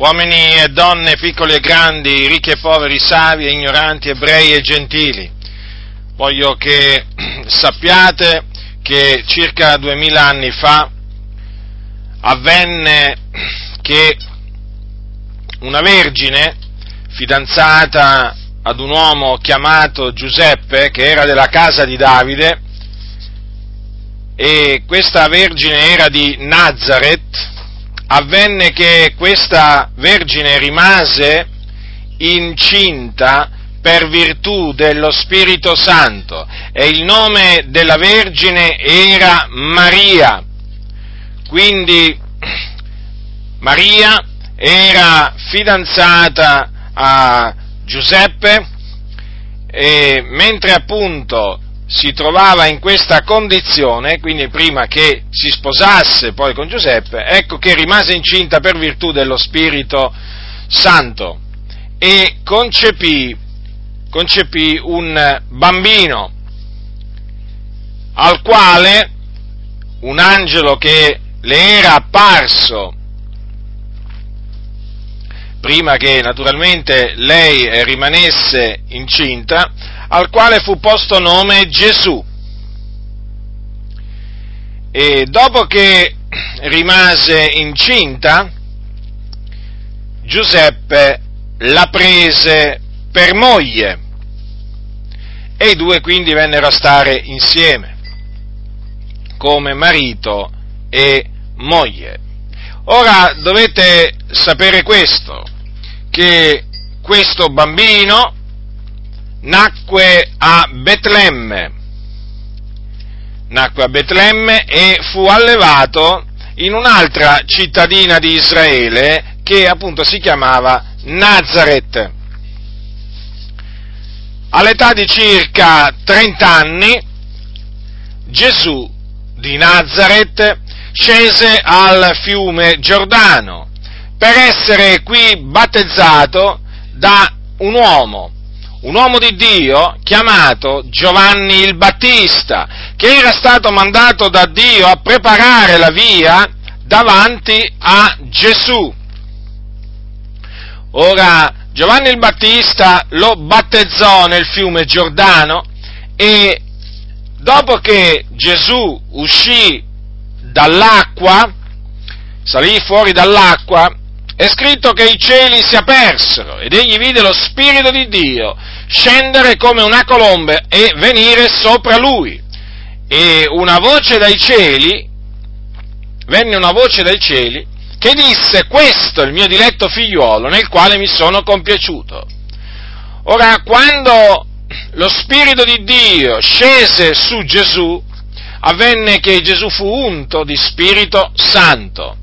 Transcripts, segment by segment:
uomini e donne, piccoli e grandi, ricchi e poveri, savi e ignoranti, ebrei e gentili. Voglio che sappiate che circa duemila anni fa avvenne che una vergine fidanzata ad un uomo chiamato Giuseppe, che era della casa di Davide, e questa vergine era di Nazareth, avvenne che questa vergine rimase incinta per virtù dello Spirito Santo e il nome della Vergine era Maria. Quindi Maria era fidanzata a Giuseppe e mentre appunto si trovava in questa condizione, quindi prima che si sposasse poi con Giuseppe, ecco che rimase incinta per virtù dello Spirito Santo e concepì, concepì un bambino al quale un angelo che le era apparso prima che naturalmente lei rimanesse incinta, al quale fu posto nome Gesù. E dopo che rimase incinta, Giuseppe la prese per moglie e i due quindi vennero a stare insieme come marito e moglie. Ora dovete sapere questo, che questo bambino nacque a Betlemme, nacque a Betlemme e fu allevato in un'altra cittadina di Israele che appunto si chiamava Nazareth. All'età di circa 30 anni Gesù di Nazareth scese al fiume Giordano per essere qui battezzato da un uomo, un uomo di Dio chiamato Giovanni il Battista, che era stato mandato da Dio a preparare la via davanti a Gesù. Ora, Giovanni il Battista lo battezzò nel fiume Giordano e dopo che Gesù uscì dall'acqua, salì fuori dall'acqua, è scritto che i cieli si apersero ed egli vide lo Spirito di Dio scendere come una colomba e venire sopra lui. E una voce dai cieli, venne una voce dai cieli, che disse, questo è il mio diletto figliuolo nel quale mi sono compiaciuto. Ora, quando lo Spirito di Dio scese su Gesù, avvenne che Gesù fu unto di Spirito Santo.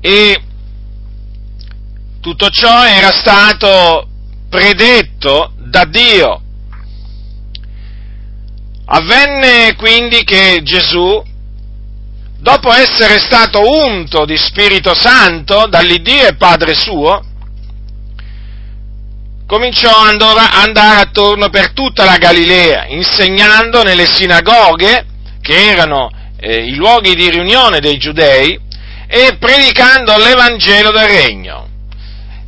E tutto ciò era stato predetto da Dio. Avvenne quindi che Gesù, dopo essere stato unto di Spirito Santo dall'Iddio e Padre suo, cominciò ad andare attorno per tutta la Galilea, insegnando nelle sinagoghe, che erano eh, i luoghi di riunione dei giudei, e predicando l'Evangelo del Regno,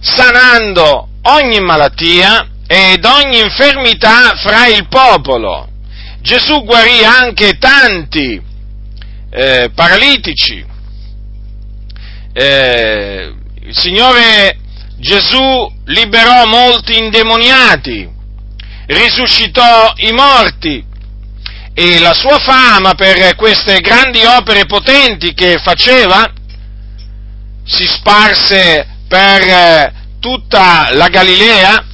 sanando ogni malattia ed ogni infermità fra il popolo. Gesù guarì anche tanti eh, paralitici. Eh, il Signore Gesù liberò molti indemoniati, risuscitò i morti e la sua fama per queste grandi opere potenti che faceva si sparse per eh, tutta la Galilea,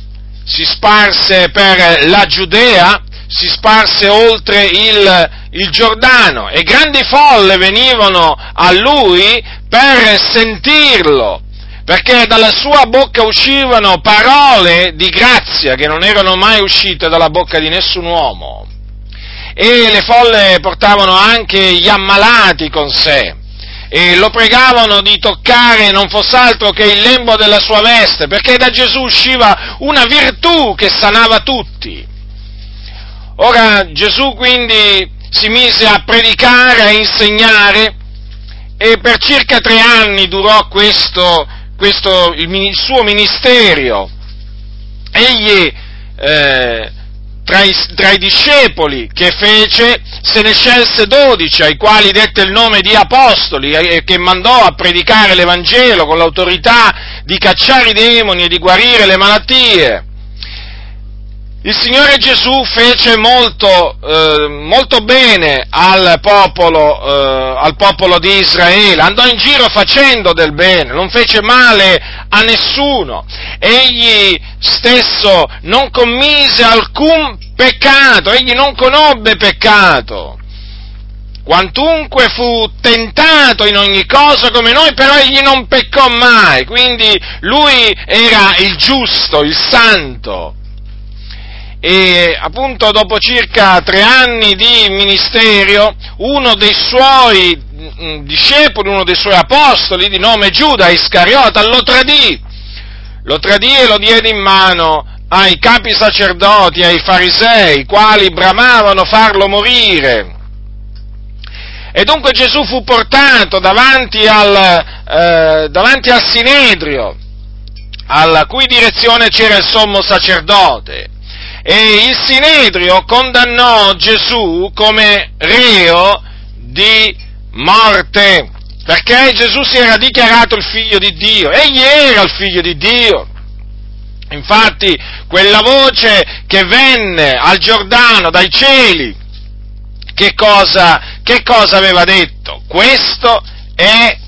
si sparse per la Giudea, si sparse oltre il, il Giordano e grandi folle venivano a lui per sentirlo, perché dalla sua bocca uscivano parole di grazia che non erano mai uscite dalla bocca di nessun uomo. E le folle portavano anche gli ammalati con sé e lo pregavano di toccare non fosse altro che il lembo della sua veste, perché da Gesù usciva una virtù che sanava tutti. Ora Gesù quindi si mise a predicare, a insegnare e per circa tre anni durò questo, questo, il, il suo ministero, egli eh, tra, i, tra i discepoli che fece se ne scelse dodici, ai quali dette il nome di apostoli, e che mandò a predicare l'Evangelo con l'autorità di cacciare i demoni e di guarire le malattie. Il Signore Gesù fece molto, eh, molto bene al popolo, eh, al popolo, di Israele, andò in giro facendo del bene, non fece male a nessuno, egli stesso non commise alcun peccato, egli non conobbe peccato. Quantunque fu tentato in ogni cosa come noi, però egli non peccò mai, quindi lui era il giusto, il santo e appunto dopo circa tre anni di ministero uno dei suoi mm, discepoli, uno dei suoi apostoli di nome Giuda Iscariota lo tradì, lo tradì e lo diede in mano ai capi sacerdoti, ai farisei, i quali bramavano farlo morire. E dunque Gesù fu portato davanti al, eh, davanti al Sinedrio, alla cui direzione c'era il sommo sacerdote e il Sinedrio condannò Gesù come reo di morte, perché Gesù si era dichiarato il figlio di Dio, egli era il figlio di Dio. Infatti quella voce che venne al Giordano dai cieli, che cosa, che cosa aveva detto? Questo è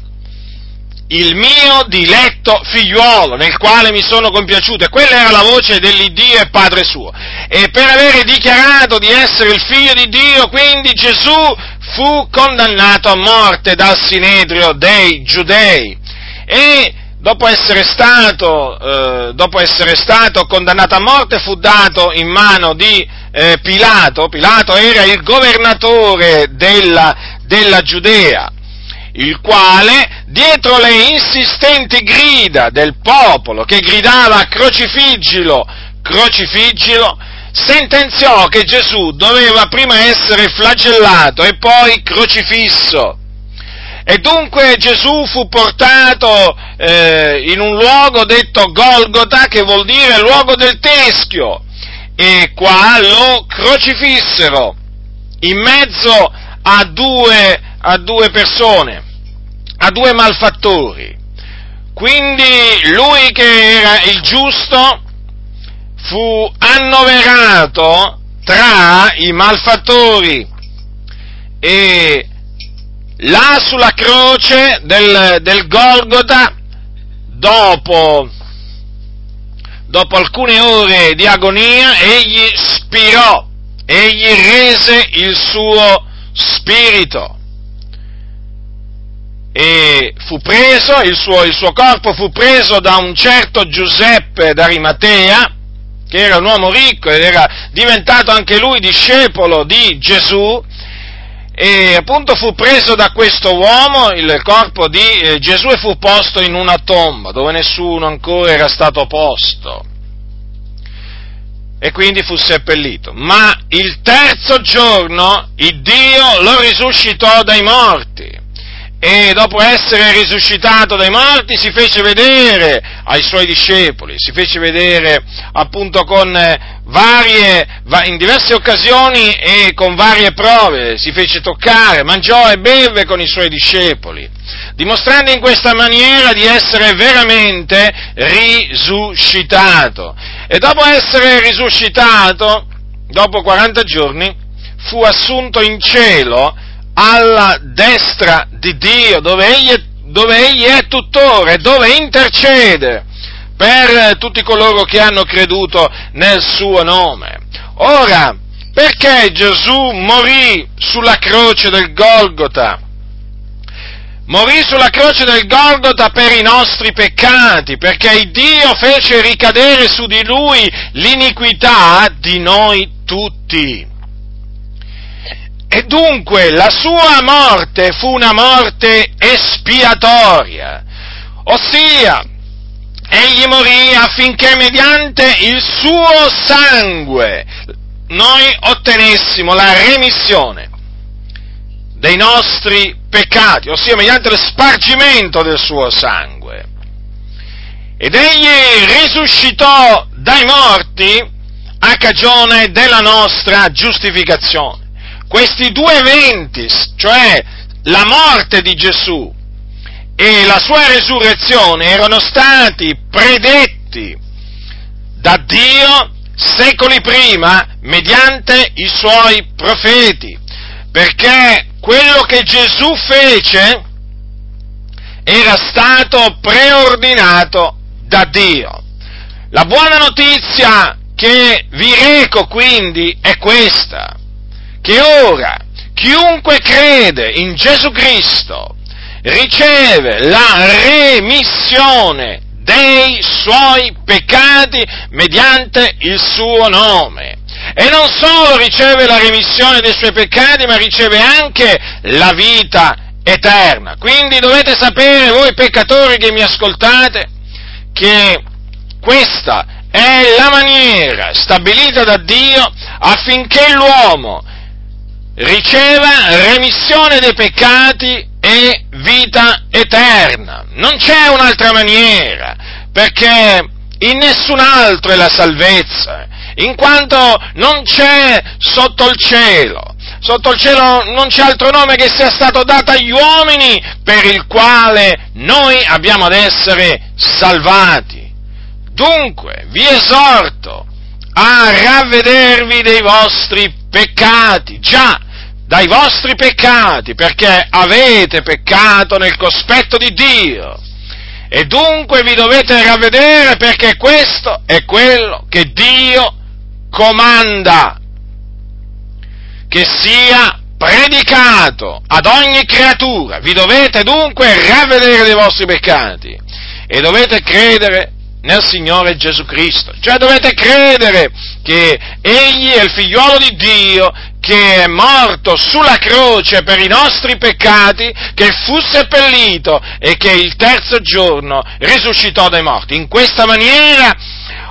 il mio diletto figliuolo, nel quale mi sono compiaciuto, e quella era la voce dell'Iddio e Padre suo. E per avere dichiarato di essere il figlio di Dio, quindi Gesù fu condannato a morte dal Sinedrio dei Giudei. E dopo essere stato, eh, dopo essere stato condannato a morte, fu dato in mano di eh, Pilato. Pilato era il governatore della, della Giudea il quale, dietro le insistenti grida del popolo che gridava crocifiggilo, crocifiggilo, sentenziò che Gesù doveva prima essere flagellato e poi crocifisso. E dunque Gesù fu portato eh, in un luogo detto Golgota, che vuol dire luogo del teschio, e qua lo crocifissero in mezzo a due, a due persone a due malfattori. Quindi lui che era il giusto fu annoverato tra i malfattori e là sulla croce del, del Golgota, dopo, dopo alcune ore di agonia, egli spirò, egli rese il suo spirito e fu preso, il suo, il suo, corpo fu preso da un certo Giuseppe d'Arimatea, che era un uomo ricco ed era diventato anche lui discepolo di Gesù, e appunto fu preso da questo uomo il corpo di eh, Gesù e fu posto in una tomba dove nessuno ancora era stato posto. E quindi fu seppellito. Ma il terzo giorno il Dio lo risuscitò dai morti e dopo essere risuscitato dai morti si fece vedere ai suoi discepoli, si fece vedere appunto con eh, varie, in diverse occasioni e con varie prove, si fece toccare, mangiò e beve con i suoi discepoli, dimostrando in questa maniera di essere veramente risuscitato. E dopo essere risuscitato, dopo 40 giorni, fu assunto in cielo alla destra di Dio, dove egli, è, dove egli è tuttora dove intercede per tutti coloro che hanno creduto nel suo nome. Ora, perché Gesù morì sulla croce del Golgota? Morì sulla croce del Golgota per i nostri peccati, perché Dio fece ricadere su di lui l'iniquità di noi tutti. E dunque la sua morte fu una morte espiatoria, ossia egli morì affinché mediante il suo sangue noi ottenessimo la remissione dei nostri peccati, ossia mediante lo spargimento del suo sangue. ed egli risuscitò dai morti a cagione della nostra giustificazione. Questi due eventi, cioè la morte di Gesù e la sua resurrezione, erano stati predetti da Dio secoli prima mediante i suoi profeti, perché quello che Gesù fece era stato preordinato da Dio. La buona notizia che vi reco quindi è questa, che ora chiunque crede in Gesù Cristo riceve la remissione dei suoi peccati mediante il suo nome. E non solo riceve la remissione dei suoi peccati, ma riceve anche la vita eterna. Quindi dovete sapere, voi peccatori che mi ascoltate, che questa è la maniera stabilita da Dio affinché l'uomo riceva remissione dei peccati e vita eterna. Non c'è un'altra maniera, perché in nessun altro è la salvezza, in quanto non c'è sotto il cielo, sotto il cielo non c'è altro nome che sia stato dato agli uomini per il quale noi abbiamo ad essere salvati. Dunque, vi esorto a ravvedervi dei vostri peccati, già dai vostri peccati, perché avete peccato nel cospetto di Dio. E dunque vi dovete ravvedere perché questo è quello che Dio comanda, che sia predicato ad ogni creatura. Vi dovete dunque ravvedere dei vostri peccati e dovete credere nel Signore Gesù Cristo. Cioè dovete credere che Egli è il figliuolo di Dio, che è morto sulla croce per i nostri peccati, che fu seppellito e che il terzo giorno risuscitò dai morti. In questa maniera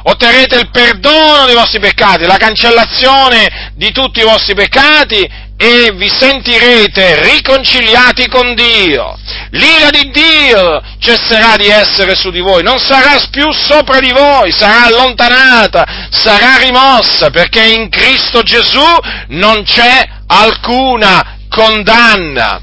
otterrete il perdono dei vostri peccati, la cancellazione di tutti i vostri peccati e vi sentirete riconciliati con Dio. L'ira di Dio cesserà di essere su di voi, non sarà più sopra di voi, sarà allontanata, sarà rimossa, perché in Cristo Gesù non c'è alcuna condanna.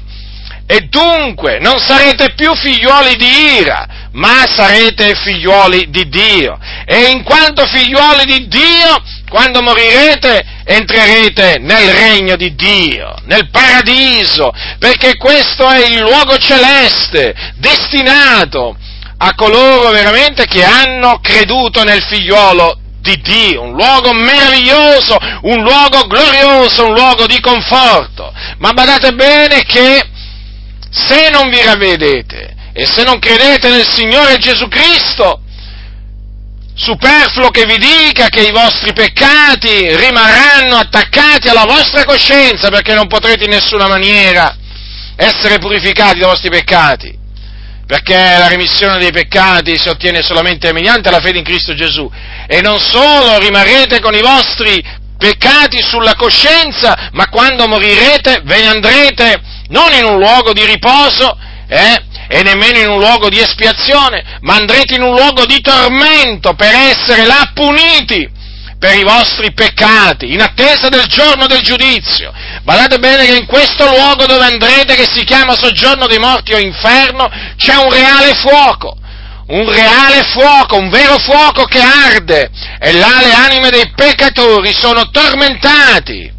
E dunque non sarete più figliuoli di ira, ma sarete figliuoli di Dio. E in quanto figliuoli di Dio, quando morirete, entrerete nel regno di Dio, nel paradiso, perché questo è il luogo celeste, destinato a coloro veramente che hanno creduto nel figliuolo di Dio, un luogo meraviglioso, un luogo glorioso, un luogo di conforto. Ma badate bene che se non vi ravvedete e se non credete nel Signore Gesù Cristo, superfluo che vi dica che i vostri peccati rimarranno attaccati alla vostra coscienza perché non potrete in nessuna maniera essere purificati dai vostri peccati. Perché la remissione dei peccati si ottiene solamente mediante la fede in Cristo Gesù. E non solo rimarrete con i vostri peccati sulla coscienza, ma quando morirete ve ne andrete non in un luogo di riposo, eh, e nemmeno in un luogo di espiazione, ma andrete in un luogo di tormento per essere là puniti per i vostri peccati, in attesa del giorno del giudizio. Guardate bene che in questo luogo dove andrete, che si chiama soggiorno dei morti o inferno, c'è un reale fuoco, un reale fuoco, un vero fuoco che arde, e là le anime dei peccatori sono tormentati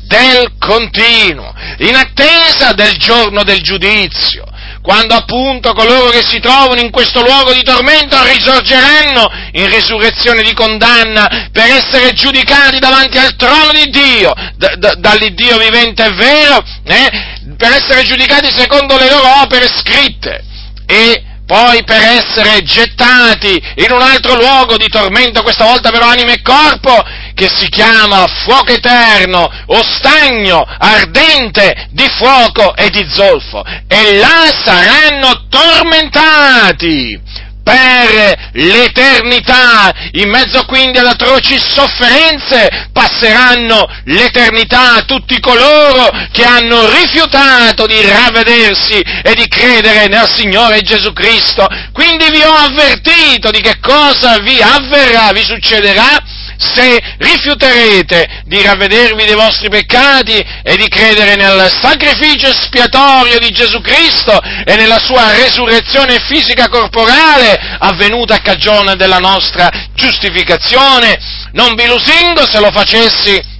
del continuo, in attesa del giorno del giudizio quando appunto coloro che si trovano in questo luogo di tormento risorgeranno in risurrezione di condanna per essere giudicati davanti al trono di Dio, d- d- dall'Iddio vivente e vero, eh, per essere giudicati secondo le loro opere scritte e poi per essere gettati in un altro luogo di tormento, questa volta però anima e corpo, che si chiama fuoco eterno o stagno ardente di fuoco e di zolfo. E là saranno tormentati per l'eternità, in mezzo quindi ad atroci sofferenze, passeranno l'eternità tutti coloro che hanno rifiutato di ravvedersi e di credere nel Signore Gesù Cristo. Quindi vi ho avvertito di che cosa vi avverrà, vi succederà se rifiuterete di ravvedervi dei vostri peccati e di credere nel sacrificio espiatorio di Gesù Cristo e nella sua resurrezione fisica corporale avvenuta a cagione della nostra giustificazione, non vi lusingo se lo facessi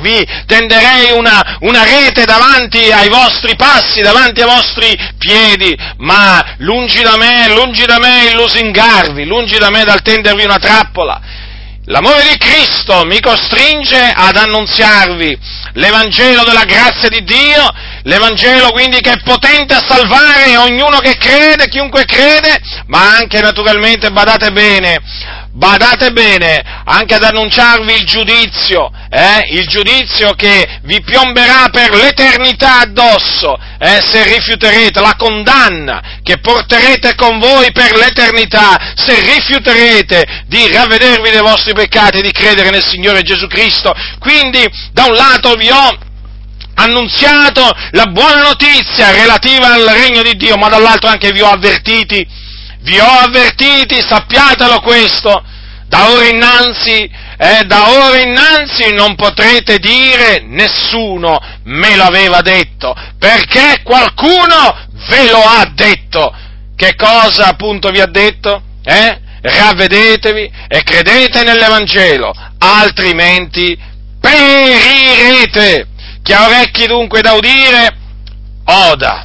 vi tenderei una, una, rete davanti ai vostri passi, davanti ai vostri piedi, ma lungi da me, lungi da me il lusingarvi, lungi da me dal tendervi una trappola. L'amore di Cristo mi costringe ad annunziarvi l'Evangelo della grazia di Dio, l'Evangelo quindi che è potente a salvare ognuno che crede, chiunque crede, ma anche naturalmente, badate bene, badate bene anche ad annunciarvi il giudizio, eh, il giudizio che vi piomberà per l'eternità addosso, eh, se rifiuterete la condanna che porterete con voi per l'eternità, se rifiuterete di ravvedervi dei vostri peccati e di credere nel Signore Gesù Cristo. Quindi, da un lato vi ho annunziato la buona notizia relativa al regno di Dio, ma dall'altro anche vi ho avvertiti, vi ho avvertiti, sappiatelo questo, da ora innanzi, eh, da ora innanzi non potrete dire nessuno me lo aveva detto, perché qualcuno ve lo ha detto. Che cosa appunto vi ha detto? Eh? Ravvedetevi e credete nell'Evangelo, altrimenti perirete. Chi ha orecchi dunque da udire, oda.